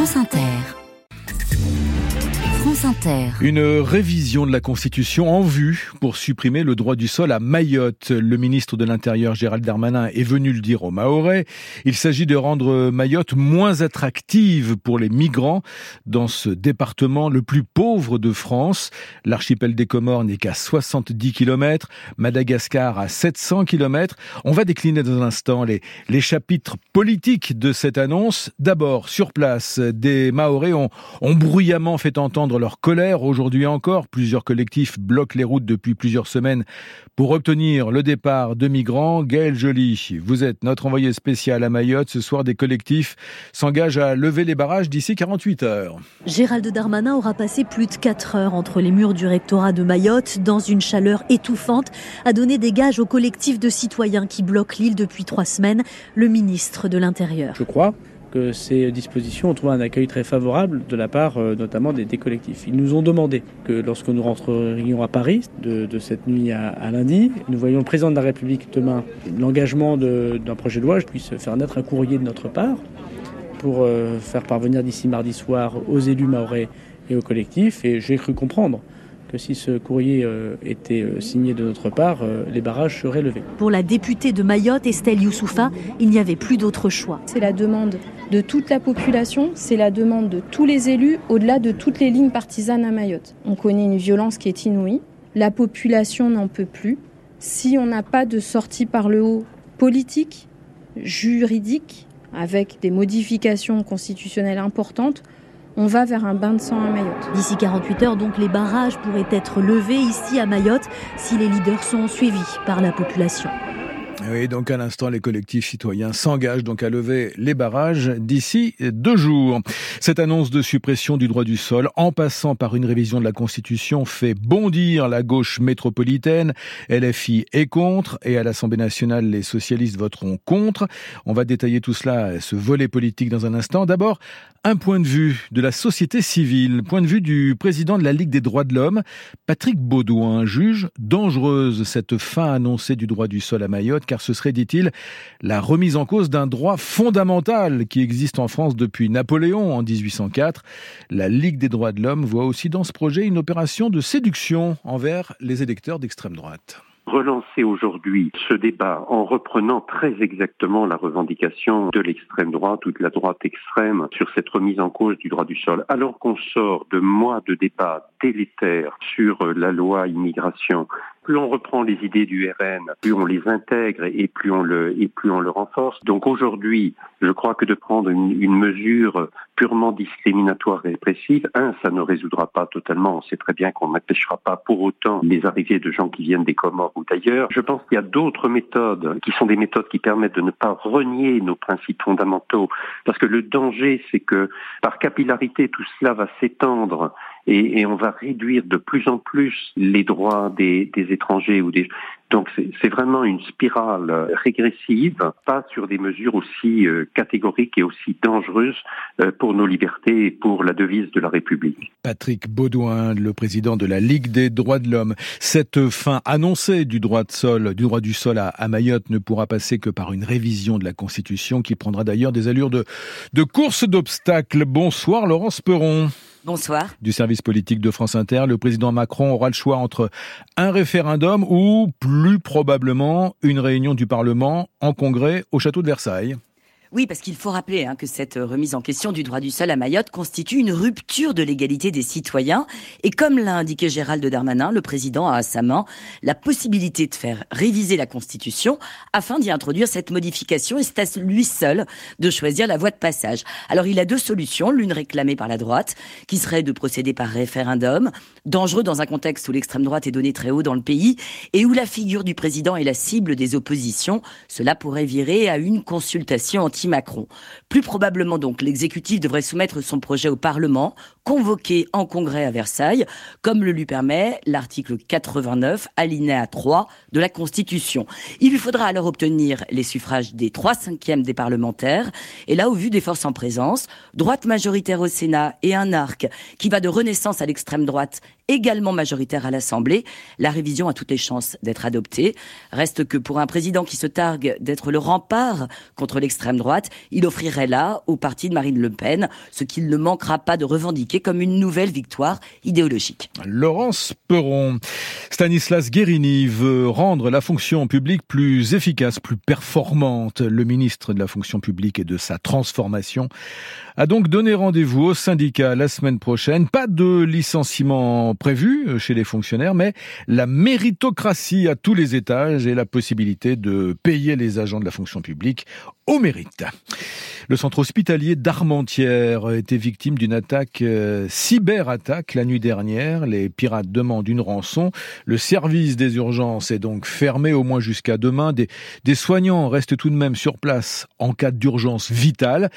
France Inter. Une révision de la Constitution en vue pour supprimer le droit du sol à Mayotte. Le ministre de l'Intérieur Gérald Darmanin est venu le dire aux Mahorais. Il s'agit de rendre Mayotte moins attractive pour les migrants dans ce département le plus pauvre de France. L'archipel des Comores n'est qu'à 70 km, Madagascar à 700 km. On va décliner dans un instant les, chapitres politiques de cette annonce. D'abord, sur place, des Mahorais ont bruyamment fait entendre leur colère. Aujourd'hui encore, plusieurs collectifs bloquent les routes depuis plusieurs semaines pour obtenir le départ de migrants. Gaël Joly, vous êtes notre envoyé spécial à Mayotte. Ce soir, des collectifs s'engagent à lever les barrages d'ici 48 heures. Gérald Darmanin aura passé plus de 4 heures entre les murs du rectorat de Mayotte dans une chaleur étouffante, à donner des gages aux collectifs de citoyens qui bloquent l'île depuis trois semaines, le ministre de l'Intérieur. Je crois que ces dispositions ont trouvé un accueil très favorable de la part euh, notamment des, collectifs. Ils nous ont demandé que lorsque nous rentrerions à Paris de, cette nuit à, lundi, nous voyons le président de la République demain l'engagement d'un projet de loi, je puisse faire naître un courrier de notre part pour euh, faire parvenir d'ici mardi soir aux élus maorais et aux collectifs. Et j'ai cru comprendre que si ce courrier euh, était euh, signé de notre part, euh, les barrages seraient levés. Pour la députée de Mayotte, Estelle Youssoufa, il n'y avait plus d'autre choix. C'est la demande de toute la population, c'est la demande de tous les élus, au-delà de toutes les lignes partisanes à Mayotte. On connaît une violence qui est inouïe, la population n'en peut plus. Si on n'a pas de sortie par le haut politique, juridique, avec des modifications constitutionnelles importantes, on va vers un bain de sang à Mayotte. D'ici 48 heures, donc, les barrages pourraient être levés ici à Mayotte si les leaders sont suivis par la population. Oui, donc à l'instant, les collectifs citoyens s'engagent donc à lever les barrages d'ici deux jours. Cette annonce de suppression du droit du sol, en passant par une révision de la Constitution, fait bondir la gauche métropolitaine. LFI est contre et à l'Assemblée nationale, les socialistes voteront contre. On va détailler tout cela, ce volet politique dans un instant. D'abord, un point de vue de la société civile, point de vue du président de la Ligue des droits de l'homme, Patrick Baudouin, juge dangereuse cette fin annoncée du droit du sol à Mayotte car ce serait, dit-il, la remise en cause d'un droit fondamental qui existe en France depuis Napoléon en 1804. La Ligue des droits de l'homme voit aussi dans ce projet une opération de séduction envers les électeurs d'extrême droite relancer aujourd'hui ce débat en reprenant très exactement la revendication de l'extrême droite ou de la droite extrême sur cette remise en cause du droit du sol, alors qu'on sort de mois de débats délétères sur la loi immigration, plus on reprend les idées du RN, plus on les intègre et plus on le, et plus on le renforce. Donc aujourd'hui, je crois que de prendre une, une mesure purement discriminatoire et répressive, un, ça ne résoudra pas totalement. On sait très bien qu'on n'empêchera pas pour autant les arrivées de gens qui viennent des Comores ou d'ailleurs. Je pense qu'il y a d'autres méthodes qui sont des méthodes qui permettent de ne pas renier nos principes fondamentaux. Parce que le danger, c'est que par capillarité, tout cela va s'étendre et, on va réduire de plus en plus les droits des étrangers ou des donc c'est vraiment une spirale régressive, pas sur des mesures aussi euh, catégoriques et aussi dangereuses euh, pour nos libertés et pour la devise de la République. Patrick Baudouin, le président de la Ligue des droits de l'homme. Cette fin annoncée du droit de sol, du droit du sol à, à, Mayotte ne pourra passer que par une révision de la Constitution qui prendra d'ailleurs des allures de, de course d'obstacles. Bonsoir Laurence Peron. Bonsoir. Du service politique de France Inter, le président Macron aura le choix entre un référendum ou plus probablement une réunion du Parlement en congrès au château de Versailles. Oui, parce qu'il faut rappeler hein, que cette remise en question du droit du sol à Mayotte constitue une rupture de l'égalité des citoyens. Et comme l'a indiqué Gérald Darmanin, le président a à sa main la possibilité de faire réviser la Constitution afin d'y introduire cette modification. Et c'est à lui seul de choisir la voie de passage. Alors il a deux solutions, l'une réclamée par la droite, qui serait de procéder par référendum, dangereux dans un contexte où l'extrême droite est donnée très haut dans le pays et où la figure du président est la cible des oppositions. Cela pourrait virer à une consultation anti Macron. Plus probablement donc, l'exécutif devrait soumettre son projet au Parlement, convoqué en congrès à Versailles, comme le lui permet l'article 89, alinéa 3 de la Constitution. Il lui faudra alors obtenir les suffrages des 3 cinquièmes des parlementaires, et là, au vu des forces en présence, droite majoritaire au Sénat et un arc qui va de renaissance à l'extrême droite également majoritaire à l'Assemblée, la révision a toutes les chances d'être adoptée. Reste que pour un président qui se targue d'être le rempart contre l'extrême droite. Il offrirait là au parti de Marine Le Pen ce qu'il ne manquera pas de revendiquer comme une nouvelle victoire idéologique. Laurence Perron. Stanislas Guérini veut rendre la fonction publique plus efficace, plus performante. Le ministre de la fonction publique et de sa transformation a donc donné rendez-vous au syndicat la semaine prochaine. Pas de licenciement prévu chez les fonctionnaires, mais la méritocratie à tous les étages et la possibilité de payer les agents de la fonction publique au mérite. Le centre hospitalier d'Armentières été victime d'une attaque cyberattaque la nuit dernière. Les pirates demandent une rançon. Le service des urgences est donc fermé au moins jusqu'à demain. Des, des soignants restent tout de même sur place en cas d'urgence vitale.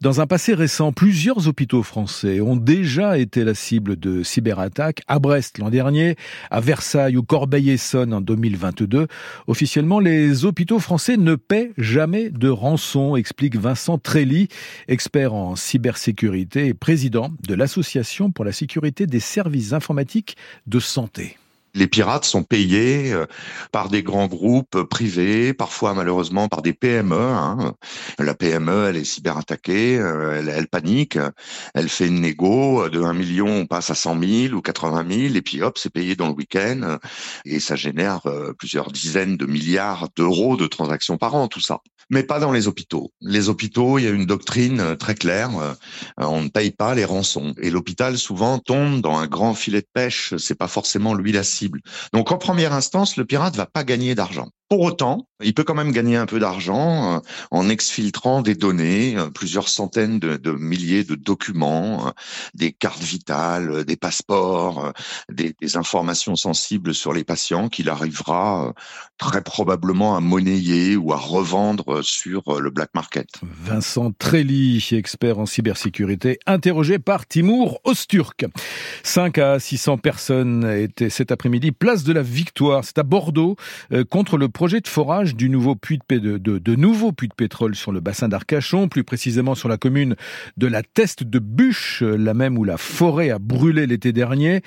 Dans un passé récent, plusieurs hôpitaux français ont déjà été la cible de cyberattaques. À Brest l'an dernier, à Versailles ou Corbeil-Essonne en 2022. Officiellement, les hôpitaux français ne paient jamais de rançon, explique Vincent Trelli, expert en cybersécurité et président de l'Association pour la sécurité des services informatiques de santé les pirates sont payés euh, par des grands groupes privés, parfois malheureusement par des PME. Hein. La PME, elle est cyberattaquée, euh, elle, elle, panique, elle fait une négo de 1 million, on passe à 100 000 ou 80 000, et puis hop, c'est payé dans le week-end, et ça génère euh, plusieurs dizaines de milliards d'euros de transactions par an, tout ça mais pas dans les hôpitaux. Les hôpitaux, il y a une doctrine très claire, on ne paye pas les rançons. Et l'hôpital, souvent, tombe dans un grand filet de pêche, c'est pas forcément lui la donc en première instance, le pirate va pas gagner d'argent. Pour autant, il peut quand même gagner un peu d'argent euh, en exfiltrant des données, euh, plusieurs centaines de, milliers de documents, euh, des cartes vitales, des passeports, des, informations sensibles sur les patients qu'il arrivera très probablement à monnayer ou à revendre sur le black market. Vincent Trelli, expert en cybersécurité, interrogé par Timour Osturk. 5 à 600 personnes étaient cet après-midi place de la Victoire, c'est à Bordeaux, contre le projet de forage du nouveau puits de, nouveaux puits de pétrole sur le bassin d'Arcachon, plus précisément sur la commune de la Teste de Bûche, la même où la forêt a brûlé l'été dernier.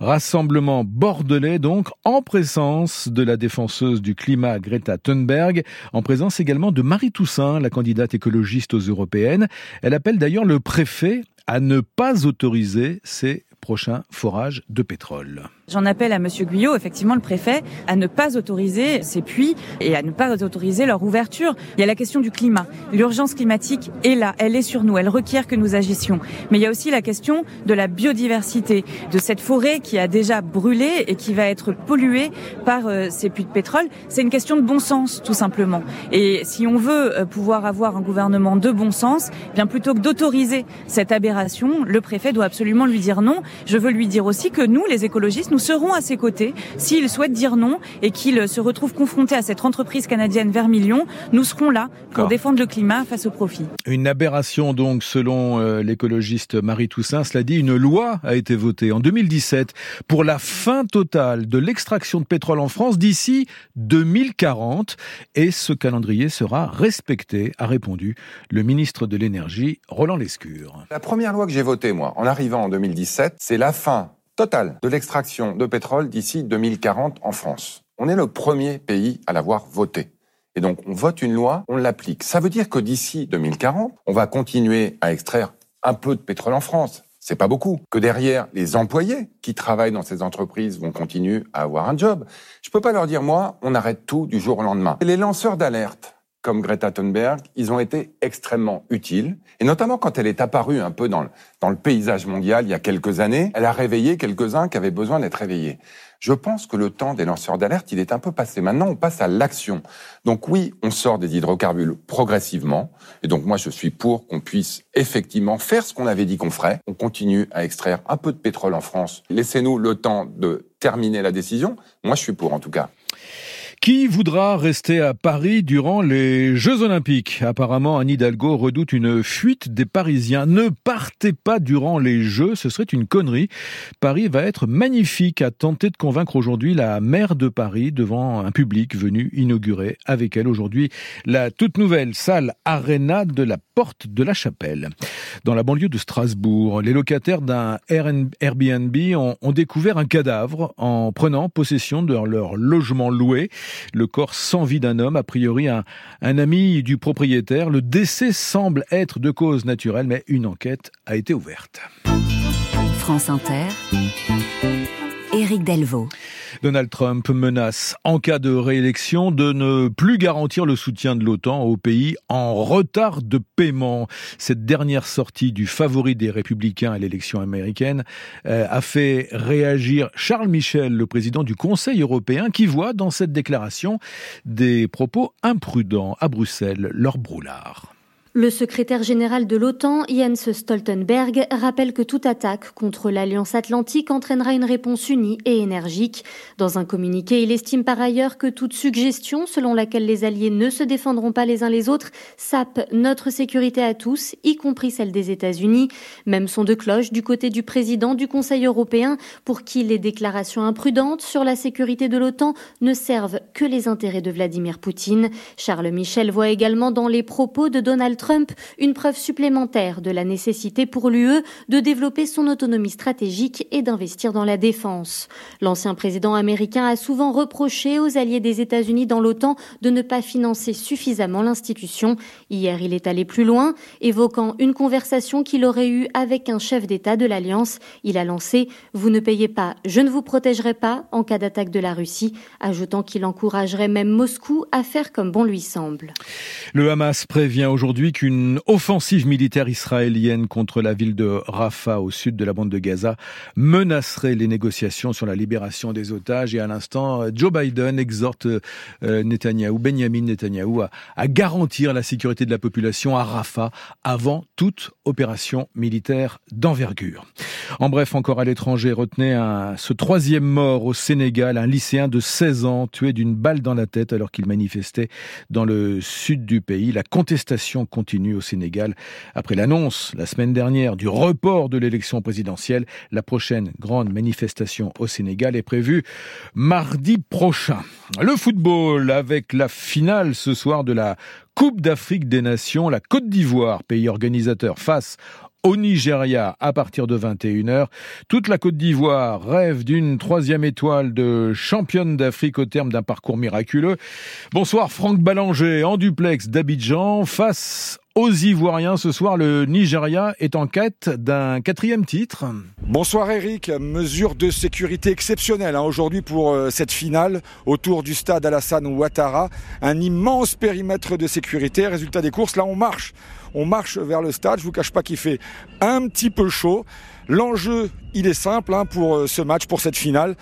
Rassemblement bordelais donc, en présence de la défenseuse du climat Greta Thunberg, en présence également de Marie Toussaint, la candidate écologiste aux européennes. Elle appelle d'ailleurs le préfet à ne pas autoriser ces prochains forages de pétrole. J'en appelle à M. Guyot, effectivement le préfet, à ne pas autoriser ces puits et à ne pas autoriser leur ouverture. Il y a la question du climat. L'urgence climatique est là, elle est sur nous, elle requiert que nous agissions. Mais il y a aussi la question de la biodiversité, de cette forêt qui a déjà brûlé et qui va être polluée par euh, ces puits de pétrole. C'est une question de bon sens, tout simplement. Et si on veut euh, pouvoir avoir un gouvernement de bon sens, eh bien plutôt que d'autoriser cette aberration, le préfet doit absolument lui dire non. Je veux lui dire aussi que nous, les écologistes, nous serons à ses côtés. S'il souhaite dire non et qu'il se retrouve confronté à cette entreprise canadienne Vermilion, nous serons là pour défendre le climat face au profit. Une aberration donc selon euh, l'écologiste Marie Toussaint. Cela dit, une loi a été votée en 2017 pour la fin totale de l'extraction de pétrole en France d'ici 2040 et ce calendrier sera respecté, a répondu le ministre de l'énergie Roland Lescure. La première loi que j'ai votée moi en arrivant en 2017, c'est la fin Total de l'extraction de pétrole d'ici 2040 en France. On est le premier pays à l'avoir voté. Et donc, on vote une loi, on l'applique. Ça veut dire que d'ici 2040, on va continuer à extraire un peu de pétrole en France. C'est pas beaucoup. Que derrière, les employés qui travaillent dans ces entreprises vont continuer à avoir un job. Je peux pas leur dire, moi, on arrête tout du jour au lendemain. les lanceurs d'alerte, comme Greta Thunberg, ils ont été extrêmement utiles. Et notamment quand elle est apparue un peu dans le, dans le paysage mondial il y a quelques années, elle a réveillé quelques-uns qui avaient besoin d'être réveillés. Je pense que le temps des lanceurs d'alerte, il est un peu passé. Maintenant, on passe à l'action. Donc oui, on sort des hydrocarbures progressivement. Et donc moi, je suis pour qu'on puisse effectivement faire ce qu'on avait dit qu'on ferait. On continue à extraire un peu de pétrole en France. Laissez-nous le temps de terminer la décision. Moi, je suis pour en tout cas. Qui voudra rester à Paris durant les Jeux Olympiques? Apparemment, Anne Hidalgo redoute une fuite des Parisiens. Ne partez pas durant les Jeux, ce serait une connerie. Paris va être magnifique, à tenter de convaincre aujourd'hui la maire de Paris devant un public venu inaugurer avec elle aujourd'hui la toute nouvelle salle Arena de la Porte de la Chapelle. Dans la banlieue de Strasbourg, les locataires d'un Airbnb ont, ont découvert un cadavre en prenant possession de leur logement loué. Le corps sans vie d'un homme, a priori un, ami du propriétaire. Le décès semble être de cause naturelle, mais une enquête a été ouverte. France Inter. Éric Delvaux. Donald Trump menace, en cas de réélection, de ne plus garantir le soutien de l'OTAN au pays en retard de paiement. Cette dernière sortie du favori des républicains à l'élection américaine euh, a fait réagir Charles Michel, le président du Conseil européen, qui voit dans cette déclaration des propos imprudents à Bruxelles, leur brouillard. Le secrétaire général de l'OTAN, Jens Stoltenberg, rappelle que toute attaque contre l'Alliance atlantique entraînera une réponse unie et énergique. Dans un communiqué, il estime par ailleurs que toute suggestion selon laquelle les alliés ne se défendront pas les uns les autres sape notre sécurité à tous, y compris celle des États-Unis. Même son de cloche du côté du président du Conseil européen, pour qui les déclarations imprudentes sur la sécurité de l'OTAN ne servent que les intérêts de Vladimir Poutine. Charles Michel voit également dans les propos de Donald Trump Trump une preuve supplémentaire de la nécessité pour l'UE de développer son autonomie stratégique et d'investir dans la défense. L'ancien président américain a souvent reproché aux alliés des États-Unis dans l'OTAN de ne pas financer suffisamment l'institution. Hier, il est allé plus loin, évoquant une conversation qu'il aurait eue avec un chef d'État de l'Alliance. Il a lancé Vous ne payez pas, je ne vous protégerai pas en cas d'attaque de la Russie, ajoutant qu'il encouragerait même Moscou à faire comme bon lui semble. Le Hamas prévient aujourd'hui qu'une offensive militaire israélienne contre la ville de Rafah au sud de la bande de Gaza menacerait les négociations sur la libération des otages. Et à l'instant, Joe Biden exhorte euh, Netanyahou, Benjamin Netanyahou, à, garantir la sécurité de la population à Rafah avant toute opération militaire d'envergure. En bref, encore à l'étranger, retenez ce troisième mort au Sénégal, un lycéen de 16 ans tué d'une balle dans la tête alors qu'il manifestait dans le sud du pays. La contestation continue au Sénégal après l'annonce la semaine dernière du report de l'élection présidentielle. La prochaine grande manifestation au Sénégal est prévue mardi prochain. Le football avec la finale ce soir de la Coupe d'Afrique des Nations, la Côte d'Ivoire, pays organisateur face au Nigeria à partir de 21h. Toute la Côte d'Ivoire rêve d'une troisième étoile de championne d'Afrique au terme d'un parcours miraculeux. Bonsoir Franck Ballanger en duplex d'Abidjan face aux Ivoiriens ce soir. Le Nigeria est en quête d'un quatrième titre. Bonsoir Eric, mesure de sécurité exceptionnelle hein, aujourd'hui pour euh, cette finale autour du stade Alassane Ouattara. Un immense périmètre de sécurité. Résultat des courses, là on marche. On marche vers le stade. Je vous cache pas qu'il fait un petit peu chaud. L'enjeu, il est simple hein, pour euh, ce match, pour cette finale.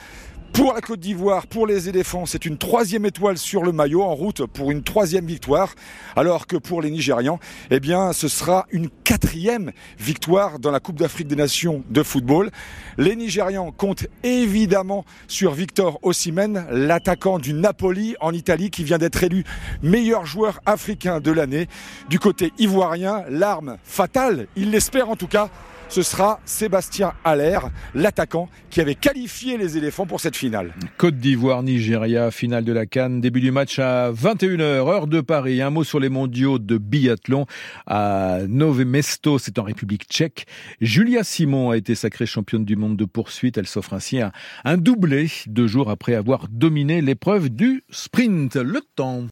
Pour la Côte d'Ivoire, pour les éléphants, c'est une troisième étoile sur le maillot en route pour une troisième victoire. Alors que pour les Nigérians, eh bien, ce sera une quatrième victoire dans la Coupe d'Afrique des Nations de football. Les Nigérians comptent évidemment sur Victor Osimhen, l'attaquant du Napoli en Italie qui vient d'être élu meilleur joueur africain de l'année. Du côté ivoirien, l'arme fatale, il l'espère en tout cas, ce sera Sébastien Haller, l'attaquant qui avait qualifié les éléphants pour cette finale. Côte d'Ivoire, Nigeria, finale de la Cannes, début du match à 21h, heure de Paris. Un mot sur les mondiaux de biathlon à Nové Mesto, c'est en République tchèque. Julia Simon a été sacrée championne du monde de poursuite. Elle s'offre ainsi un doublé deux jours après avoir dominé l'épreuve du sprint. Le temps.